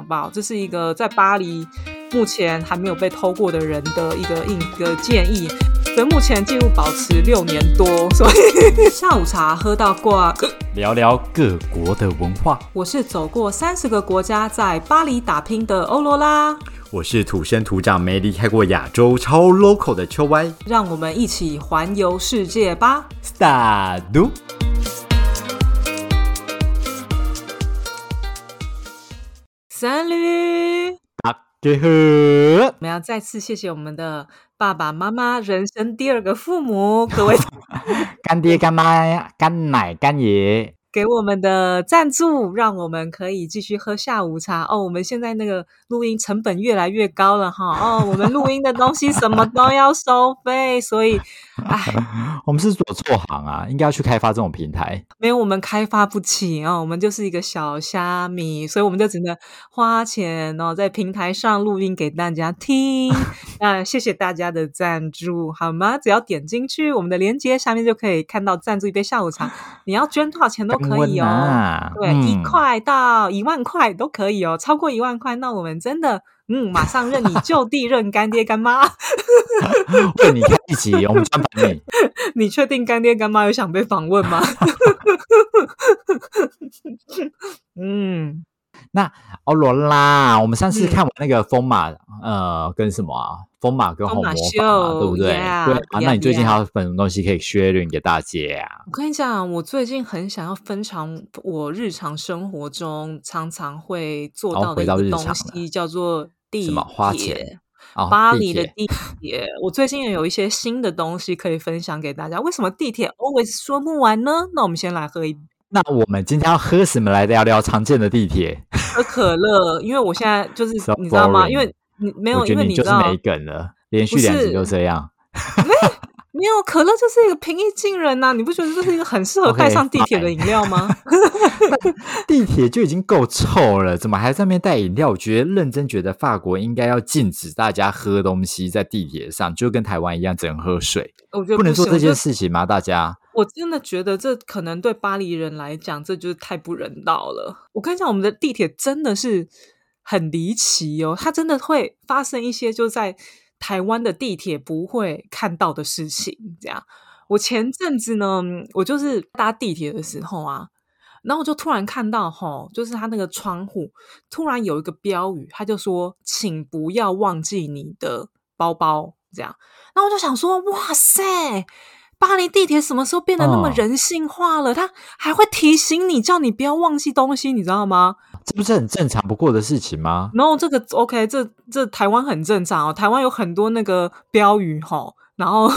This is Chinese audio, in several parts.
好不好？这是一个在巴黎目前还没有被偷过的人的一个一个建议。所以目前记录保持六年多，所以 下午茶喝到挂。聊聊各国的文化。我是走过三十个国家，在巴黎打拼的欧罗拉。我是土生土长、没离开过亚洲、超 local 的秋歪。让我们一起环游世界吧！Start。三驴。大家好。我们要再次谢谢我们的。爸爸妈妈，人生第二个父母，各位 干爹干妈干奶干爷。给我们的赞助，让我们可以继续喝下午茶哦。我们现在那个录音成本越来越高了哈哦，我们录音的东西什么都要收费，所以 哎，我们是做错行啊，应该要去开发这种平台。没有，我们开发不起哦，我们就是一个小虾米，所以我们就只能花钱哦，在平台上录音给大家听。那谢谢大家的赞助，好吗？只要点进去我们的链接，下面就可以看到赞助一杯下午茶。你要捐多少钱都。可以哦，对，一块到一万块都可以哦，超过一万块，那我们真的，嗯，马上认你就地认干爹干妈。对，你看一起，我们专访你。你确定干爹干妈有想被访问吗？嗯。那欧罗拉，我们上次看完那个风马，呃，跟什么啊？风马跟红魔法，对不对？对啊。那你最近还有什么东西可以 share 给大家啊？我跟你讲，我最近很想要分享我日常生活中常常会做到的一个东西，叫做地什么花钱？巴黎的地铁。我最近也有一些新的东西可以分享给大家。为什么地铁 always 说不完呢？那我们先来喝一。那我们今天要喝什么来聊聊常见的地铁？喝可乐，因为我现在就是你知道吗？因为你没有，因为你就是没梗了，连续两集就这样。没有可乐就是一个平易近人呐，你不觉得这是一个很适合带上地铁的饮料吗？地铁就已经够臭了，怎么还在面带饮料？我觉得认真觉得法国应该要禁止大家喝东西在地铁上，就跟台湾一样，只能喝水。我觉得不能做这件事情吗？大家，我真的觉得这可能对巴黎人来讲，这就是太不人道了。我跟你讲，我们的地铁真的是很离奇哦，它真的会发生一些就在。台湾的地铁不会看到的事情，这样。我前阵子呢，我就是搭地铁的时候啊，然后我就突然看到，哈，就是他那个窗户突然有一个标语，他就说：“请不要忘记你的包包。”这样，然后我就想说：“哇塞，巴黎地铁什么时候变得那么人性化了？他还会提醒你，叫你不要忘记东西，你知道吗？”这不是很正常不过的事情吗？然后这个 OK，这这台湾很正常哦。台湾有很多那个标语哈。然后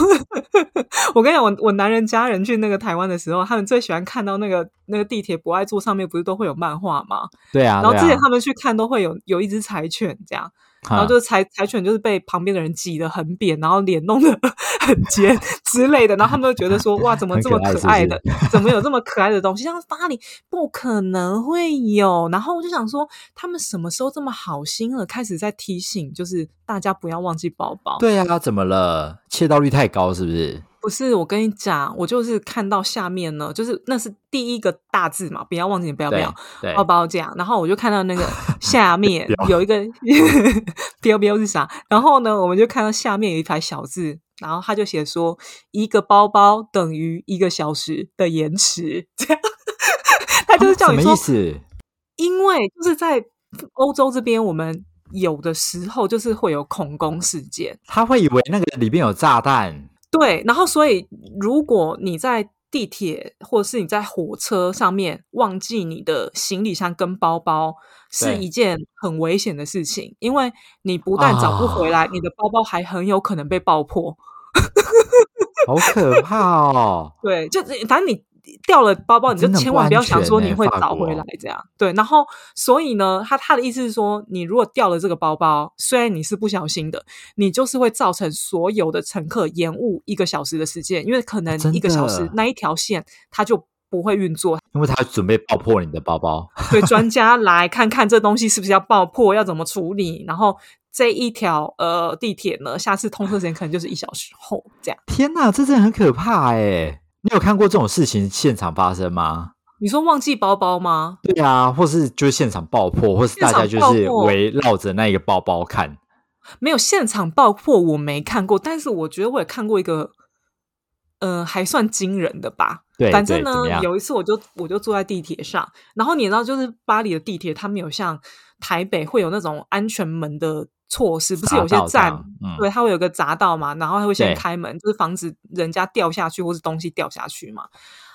我跟你讲，我我男人家人去那个台湾的时候，他们最喜欢看到那个那个地铁不爱坐上面不是都会有漫画吗？对啊。然后之前他们去看都会有有一只柴犬这样。然后就是柴柴犬，就是被旁边的人挤得很扁，然后脸弄得 很尖之类的，然后他们就觉得说：“哇，怎么这么可爱的？怎么有这么可爱的东西？像巴黎不可能会有。”然后我就想说，他们什么时候这么好心了，开始在提醒，就是大家不要忘记包包。对啊，怎么了？窃盗率太高是不是？不是，我跟你讲，我就是看到下面呢，就是那是第一个大字嘛，不要忘记，不要不要包包这样。然后我就看到那个 下面有一个 标标是啥？然后呢，我们就看到下面有一排小字，然后他就写说一个包包等于一个小时的延迟，这样。他就是叫你说，因为就是在欧洲这边，我们有的时候就是会有恐攻事件，他会以为那个里面有炸弹。对，然后所以如果你在地铁或者是你在火车上面忘记你的行李箱跟包包，是一件很危险的事情，因为你不但找不回来，你的包包还很有可能被爆破，好可怕哦！对，就反正你。掉了包包，你就千万不要想说你会找回来这样。对，然后所以呢，他他的意思是说，你如果掉了这个包包，虽然你是不小心的，你就是会造成所有的乘客延误一个小时的时间，因为可能一个小时那一条线它就不会运作，因为他准备爆破你的包包。对，专家来看看这东西是不是要爆破，要怎么处理，然后这一条呃地铁呢，下次通车时间可能就是一小时后这样。天哪，这真的很可怕哎。你有看过这种事情现场发生吗？你说忘记包包吗？对啊，或是就是现场爆破，或是大家就是围绕着那个包包看。没有现场爆破，我没看过，但是我觉得我也看过一个，呃，还算惊人的吧。对，反正呢，有一次我就我就坐在地铁上，然后你知道，就是巴黎的地铁，它没有像台北会有那种安全门的措施，不是有些站，对，它会有个匝道嘛，然后它会先开门，就是防止人家掉下去或是东西掉下去嘛。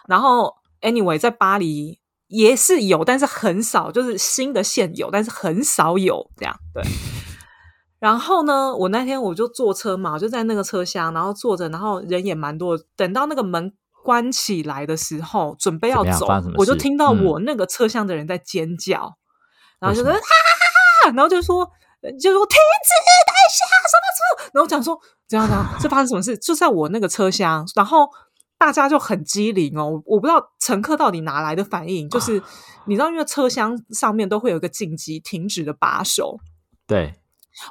然后，anyway，在巴黎也是有，但是很少，就是新的线有，但是很少有这样，对。然后呢，我那天我就坐车嘛，就在那个车厢，然后坐着，然后人也蛮多。等到那个门关起来的时候，准备要走，我就听到我那个车厢的人在尖叫，然后就说哈哈哈哈，然后就说就说停止，等一下什么车？然后讲说怎样怎样，这发生什么事？就在我那个车厢，然后大家就很机灵哦，我不知道乘客到底哪来的反应，就是你知道，因为车厢上面都会有一个紧急停止的把手，对。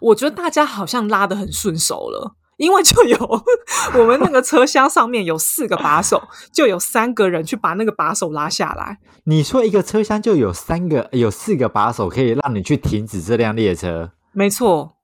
我觉得大家好像拉的很顺手了，因为就有我们那个车厢上面有四个把手，就有三个人去把那个把手拉下来。你说一个车厢就有三个、有四个把手，可以让你去停止这辆列车？没错，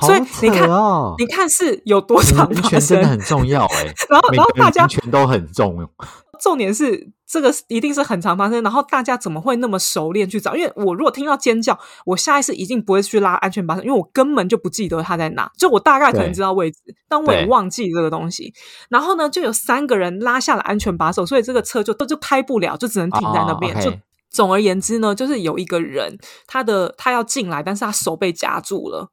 所以你看哦，你看是有多长？安全真的很重要哎，然后然后大家安全都很重要。重点是这个一定是很常发生，然后大家怎么会那么熟练去找？因为我如果听到尖叫，我下意识一定不会去拉安全把手，因为我根本就不记得他在哪。就我大概可能知道位置，但我也忘记这个东西。然后呢，就有三个人拉下了安全把手，所以这个车就就开不了，就只能停在那边。就总而言之呢，就是有一个人，他的他要进来，但是他手被夹住了。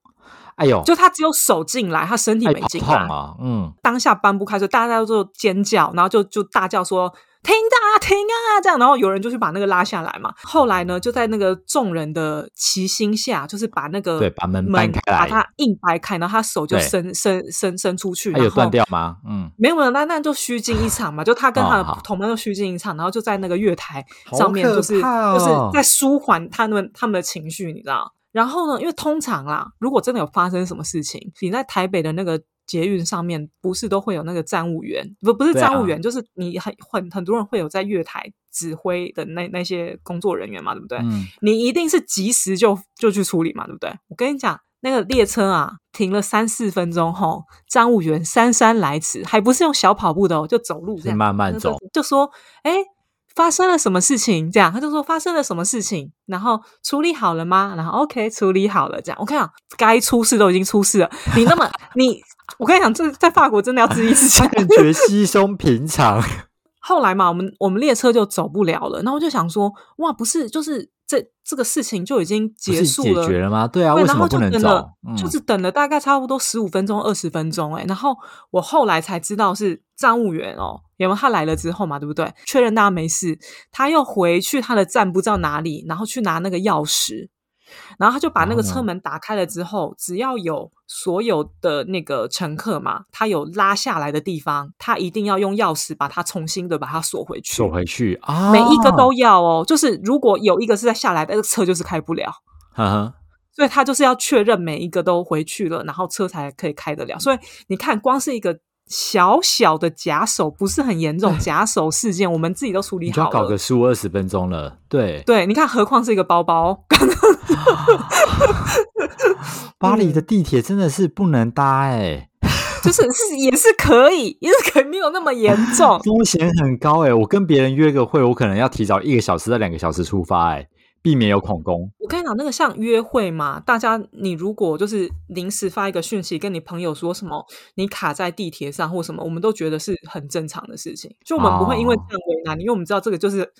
哎呦！就他只有手进来，他身体没进来啊。嗯，当下搬不开，所以大家都尖叫，然后就就大叫说：“停啊，停啊！”这样，然后有人就去把那个拉下来嘛。后来呢，就在那个众人的齐心下，就是把那个对把门搬开，把它硬掰开，然后他手就伸伸伸伸出去。有断掉吗？嗯，没有没有，那那就虚惊一场嘛。就他跟他的同伴就虚惊一场，然后就在那个月台上面，就是就是在舒缓他们他们的情绪，你知道。然后呢？因为通常啦，如果真的有发生什么事情，你在台北的那个捷运上面，不是都会有那个站务员？不，不是站务员，就是你很很很多人会有在月台指挥的那那些工作人员嘛，对不对？你一定是及时就就去处理嘛，对不对？我跟你讲，那个列车啊，停了三四分钟后，站务员姗姗来迟，还不是用小跑步的哦，就走路这样慢慢走，就说：“哎。”发生了什么事情？这样他就说发生了什么事情，然后处理好了吗？然后 OK 处理好了，这样我跟你讲，该出事都已经出事了。你那么你，我跟你讲，这在法国真的要自立自己感觉稀松平常。后来嘛，我们我们列车就走不了了，然后我就想说，哇，不是就是。这这个事情就已经结束了，解决了吗？对啊，为什么不能走？就是等了大概差不多十五分钟、二十分钟，哎，然后我后来才知道是站务员哦，因为他来了之后嘛，对不对？确认大家没事，他又回去他的站不知道哪里，然后去拿那个钥匙。然后他就把那个车门打开了之后，只要有所有的那个乘客嘛，他有拉下来的地方，他一定要用钥匙把它重新的把它锁回去。锁回去啊！每一个都要哦，就是如果有一个是在下来的，那个车就是开不了。哈哈所以他就是要确认每一个都回去了，然后车才可以开得了。所以你看，光是一个。小小的假手不是很严重，假手事件我们自己都处理好了，搞个十五二十分钟了。对对，你看，何况是一个包包。巴黎的地铁真的是不能搭哎，就是是也是可以，也是可以没有那么严重，风险很高哎。我跟别人约个会，我可能要提早一个小时到两个小时出发哎。避免有恐攻。我跟你讲，那个像约会嘛，大家你如果就是临时发一个讯息跟你朋友说什么，你卡在地铁上或什么，我们都觉得是很正常的事情，就我们不会因为这样为难你，因为我们知道这个就是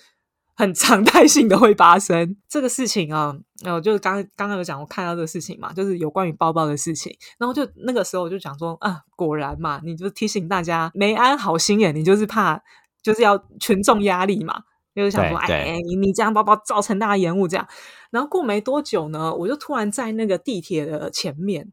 很常态性的会发生这个事情啊。然后就是刚刚刚有讲，我看到这个事情嘛，就是有关于包包的事情，然后就那个时候我就讲说啊，果然嘛，你就提醒大家没安好心眼，你就是怕就是要群众压力嘛。就是想说，哎，你你这样包包造成大家延误，这样。然后过没多久呢，我就突然在那个地铁的前面，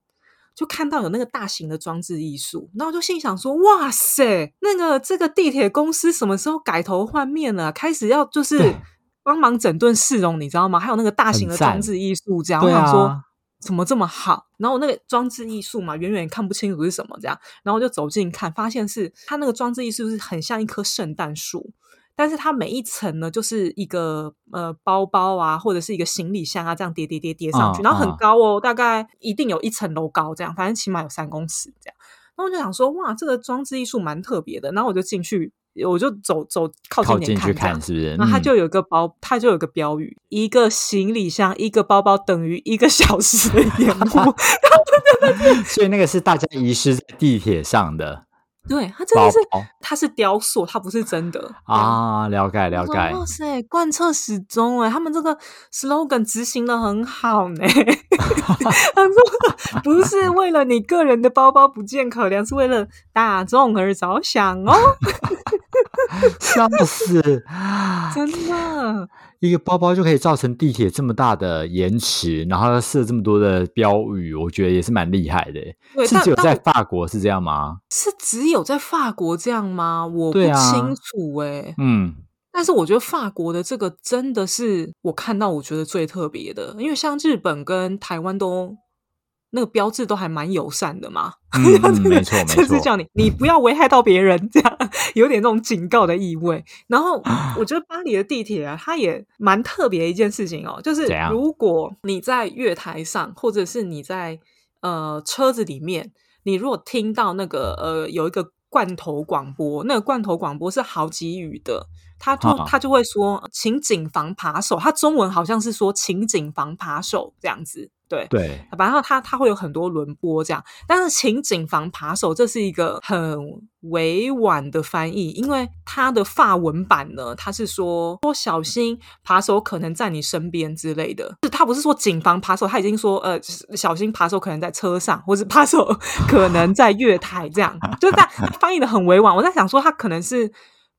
就看到有那个大型的装置艺术。然后就心想说，哇塞，那个这个地铁公司什么时候改头换面了？开始要就是帮忙整顿市容，你知道吗？还有那个大型的装置艺术，这样我想说怎么这么好？然后那个装置艺术嘛，远远看不清楚是什么，这样。然后我就走近看，发现是它那个装置艺术是很像一棵圣诞树。但是它每一层呢，就是一个呃包包啊，或者是一个行李箱啊，这样叠叠叠叠上去，然后很高哦，大概一定有一层楼高，这样，反正起码有三公尺这样。那我就想说，哇，这个装置艺术蛮特别的。然后我就进去，我就走走靠近点看，是不是？然后它就有个包，它就有个标语：一个行李箱，一个包包等于一个小时的烟雾。所以那个是大家遗失在地铁上的。对，它真的是，它是雕塑，它不是真的啊！了解了解。哇塞，贯彻始终哎，他们这个 slogan 执行的很好呢。他说不是为了你个人的包包不见可怜，是为了大众而着想哦。笑死！真的。一个包包就可以造成地铁这么大的延迟，然后设这么多的标语，我觉得也是蛮厉害的。是只有在法国是这样吗？是只有在法国这样吗？我不清楚哎。嗯，但是我觉得法国的这个真的是我看到我觉得最特别的，因为像日本跟台湾都。那个标志都还蛮友善的嘛，没错没错，就是叫你你不要危害到别人，这样有点那种警告的意味。然后 我觉得巴黎的地铁啊，它也蛮特别一件事情哦，就是如果你在月台上，或者是你在呃车子里面，你如果听到那个呃有一个罐头广播，那个罐头广播是好几语的，他就他就会说，请谨防扒手，他中文好像是说请谨防扒手这样子。对对，反正他他会有很多轮播这样，但是请谨防扒手，这是一个很委婉的翻译，因为他的法文版呢，他是说说小心扒手可能在你身边之类的，是他不是说谨防扒手，他已经说呃小心扒手可能在车上，或者扒手 可能在月台这样，就是他翻译的很委婉。我在想说，他可能是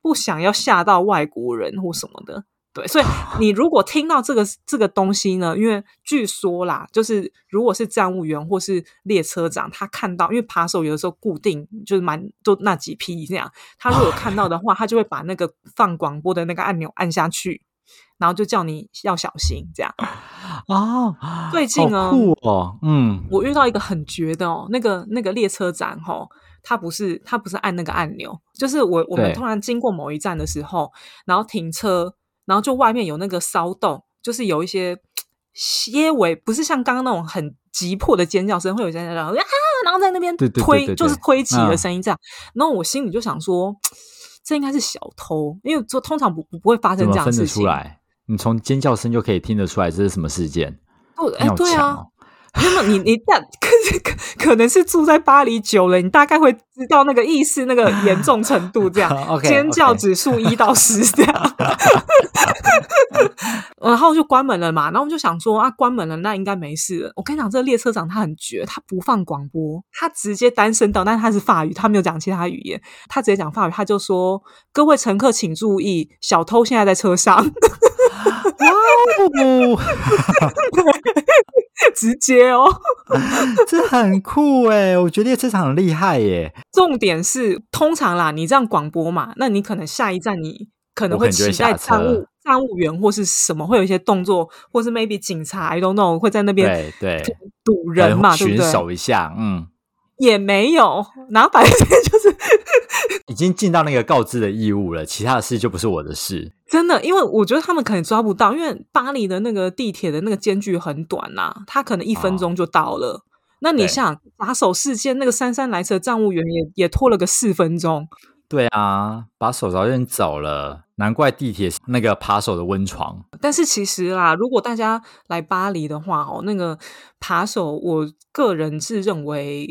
不想要吓到外国人或什么的。对，所以 你如果听到这个这个东西呢，因为据说啦，就是如果是站务员或是列车长，他看到，因为扒手有的时候固定就是蛮就那几批这样，他如果看到的话，他就会把那个放广播的那个按钮按下去，然后就叫你要小心这样。哦，最近哦，酷哦，嗯，我遇到一个很绝的哦，那个那个列车长哈，他不是他不是按那个按钮，就是我我们突然经过某一站的时候，然后停车。然后就外面有那个骚动，就是有一些些微，不是像刚刚那种很急迫的尖叫声，会有尖叫声啊，然后在那边推，就是推挤的声音这样。然后我心里就想说，这应该是小偷，因为说通常不不会发生这样的事情。出来，你从尖叫声就可以听得出来这是什么事件。哦，哎，对啊。那么你你但可可可能是住在巴黎久了，你大概会知道那个意思那个严重程度这样，尖叫指数一到十这样，然后就关门了嘛。然后我们就想说啊，关门了那应该没事了。我跟你讲，这个列车长他很绝，他不放广播，他直接单声道，但是他是法语，他没有讲其他语言，他直接讲法语，他就说：“各位乘客请注意，小偷现在在车上。”哇！直接哦，这很酷哎！我觉得列车长很厉害耶。重点是，通常啦，你这样广播嘛，那你可能下一站你可能会期待站务站务员或是什么会有一些动作，或是 maybe 警察，I don't know 会在那边对对堵人嘛，对不对？守一下，嗯，也没有，然后反正就是 已经尽到那个告知的义务了，其他的事就不是我的事。真的，因为我觉得他们可能抓不到，因为巴黎的那个地铁的那个间距很短呐，他可能一分钟就到了。那你想打手事件，那个姗姗来迟的站务员也也拖了个四分钟。对啊，把手早点走了，难怪地铁那个扒手的温床。但是其实啦，如果大家来巴黎的话哦，那个扒手，我个人是认为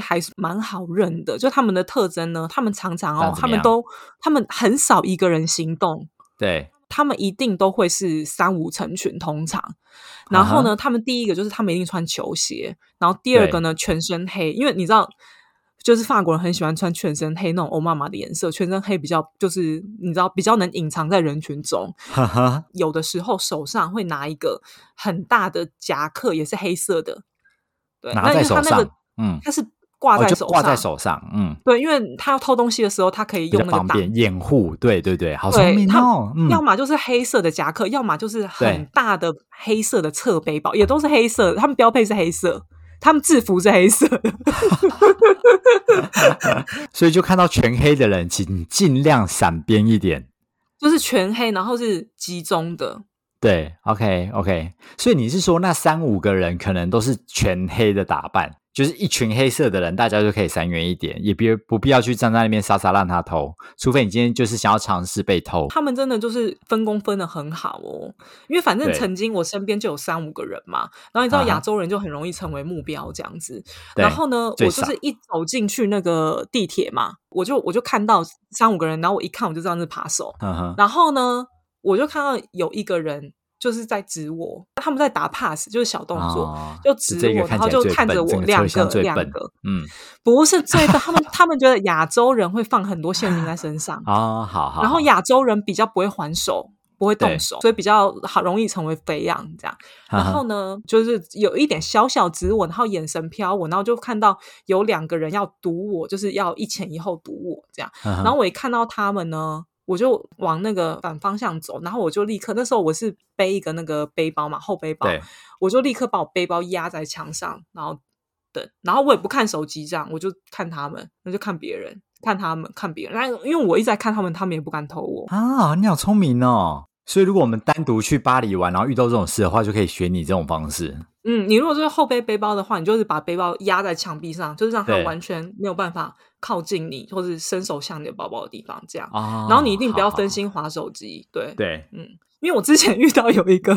还是蛮好认的。就他们的特征呢，他们常常哦，他们都他们很少一个人行动。对他们一定都会是三五成群通常，然后呢，他们第一个就是他们一定穿球鞋，然后第二个呢全身黑，因为你知道，就是法国人很喜欢穿全身黑那种欧妈妈的颜色，全身黑比较就是你知道比较能隐藏在人群中，有的时候手上会拿一个很大的夹克，也是黑色的，对，拿在手上，嗯，它是。挂在手上，挂在手上，嗯，对，因为他要偷东西的时候，他可以用那个挡掩护，对对对，好聪明哦。要么就是黑色的夹克，要么就是很大的黑色的侧背包，也都是黑色。他们标配是黑色，他们制服是黑色的，所以就看到全黑的人，请尽量闪边一点。就是全黑，然后是集中的。对，OK OK，所以你是说那三五个人可能都是全黑的打扮，就是一群黑色的人，大家就可以闪远一点，也别不必要去站在那边傻傻让他偷，除非你今天就是想要尝试被偷。他们真的就是分工分的很好哦，因为反正曾经我身边就有三五个人嘛，然后你知道亚洲人就很容易成为目标这样子，然后呢，我就是一走进去那个地铁嘛，我就我就看到三五个人，然后我一看我就知道是扒手，然后呢。我就看到有一个人就是在指我，他们在打 pass，就是小动作，就指我，然后就看着我两个两个，嗯，不是最笨，他们他们觉得亚洲人会放很多现金在身上啊，好好，然后亚洲人比较不会还手，不会动手，所以比较好容易成为肥羊这样。然后呢，就是有一点小小指我，然后眼神飘我，然后就看到有两个人要堵我，就是要一前一后堵我这样。然后我一看到他们呢。我就往那个反方向走，然后我就立刻，那时候我是背一个那个背包嘛，后背包，我就立刻把我背包压在墙上，然后等，然后我也不看手机，这样我就看他们，那就看别人，看他们，看别人，那因为我一直在看他们，他们也不敢偷我啊，你好聪明哦。所以，如果我们单独去巴黎玩，然后遇到这种事的话，就可以学你这种方式。嗯，你如果是后背背包的话，你就是把背包压在墙壁上，就是让它完全没有办法靠近你，或是伸手向你的包包的地方，这样。然后你一定不要分心划手机。对对，嗯。因为我之前 遇到有一个，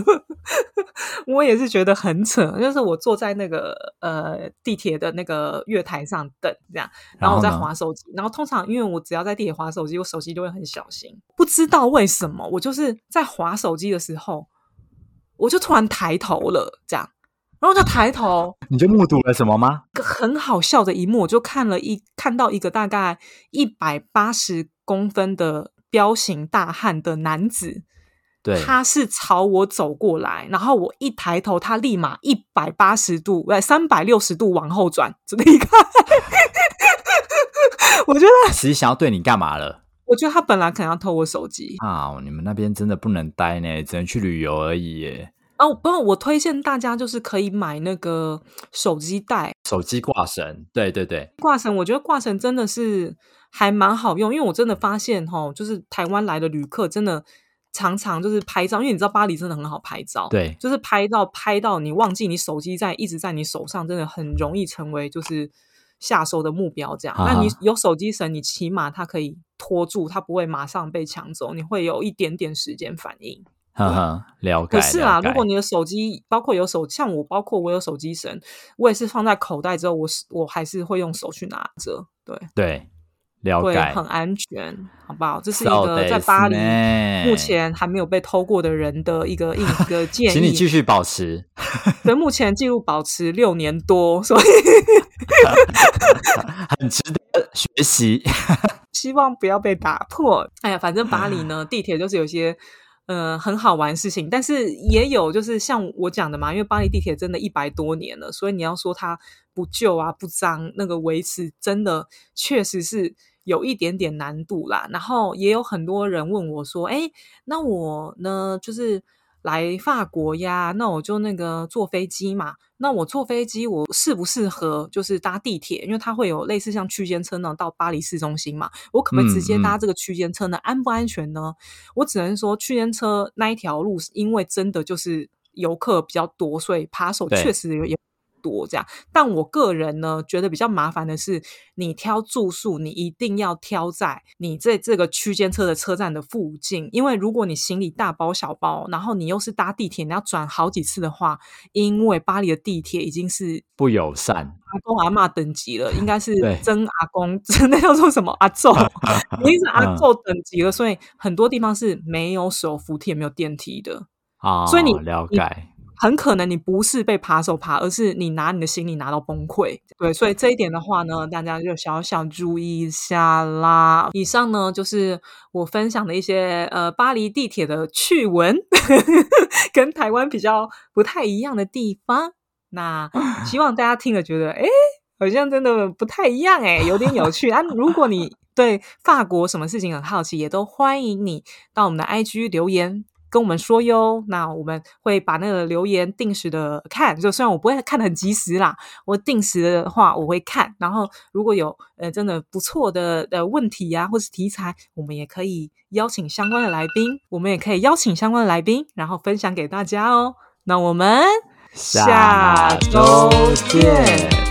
我也是觉得很扯，就是我坐在那个呃地铁的那个月台上等这样，然后我在划手机，然后通常因为我只要在地铁划手机，我手机就会很小心，不知道为什么，我就是在划手机的时候，我就突然抬头了，这样，然后就抬头，你就目睹了什么吗？很好笑的一幕，我就看了一看到一个大概一百八十公分的彪形大汉的男子。对他是朝我走过来，然后我一抬头，他立马一百八十度，哎，三百六十度往后转，离开。我觉得其实际想要对你干嘛了？我觉得他本来可能要偷我手机啊！你们那边真的不能待呢，只能去旅游而已耶。哦，不，我推荐大家就是可以买那个手机带、手机挂绳。对对对，挂绳，我觉得挂绳真的是还蛮好用，因为我真的发现哈，就是台湾来的旅客真的。常常就是拍照，因为你知道巴黎真的很好拍照，对，就是拍照拍到你忘记你手机在一直在你手上，真的很容易成为就是下手的目标。这样，那你有手机绳，你起码它可以拖住，它不会马上被抢走，你会有一点点时间反应。哈哈，了解。可是啊，如果你的手机包括有手，像我，包括我有手机绳，我也是放在口袋之后，我是我还是会用手去拿着。对对。会很安全，好不好？这是一个在巴黎目前还没有被偷过的人的一个一个 建议，请你继续保持。对，目前记录保持六年多，所以 很值得学习。希望不要被打破。哎呀，反正巴黎呢，地铁就是有些嗯很好玩事情，但是也有就是像我讲的嘛，因为巴黎地铁真的一百多年了，所以你要说它不旧啊、不脏，那个维持真的确实是。有一点点难度啦，然后也有很多人问我说：“哎，那我呢，就是来法国呀，那我就那个坐飞机嘛。那我坐飞机，我适不适合就是搭地铁？因为它会有类似像区间车呢，到巴黎市中心嘛。我可不可以直接搭这个区间车呢？安不安全呢？我只能说，区间车那一条路，因为真的就是游客比较多，所以扒手确实有也。”多这样，但我个人呢，觉得比较麻烦的是，你挑住宿，你一定要挑在你在这个区间车的车站的附近，因为如果你行李大包小包，然后你又是搭地铁，你要转好几次的话，因为巴黎的地铁已经是不友善，阿公阿妈等级了，应该是真阿公，真的 叫做什么阿昼，已经是阿昼等级了，所以很多地方是没有手扶梯、没有电梯的啊，所以你了解。很可能你不是被扒手扒，而是你拿你的行李拿到崩溃。对，所以这一点的话呢，大家就小小注意一下啦。以上呢就是我分享的一些呃巴黎地铁的趣闻，跟台湾比较不太一样的地方。那 希望大家听了觉得，哎，好像真的不太一样，哎，有点有趣啊。如果你对法国什么事情很好奇，也都欢迎你到我们的 IG 留言。跟我们说哟。那我们会把那个留言定时的看，就虽然我不会看的很及时啦，我定时的话我会看。然后如果有呃真的不错的呃问题啊，或是题材，我们也可以邀请相关的来宾，我们也可以邀请相关的来宾，然后分享给大家哦。那我们下周见。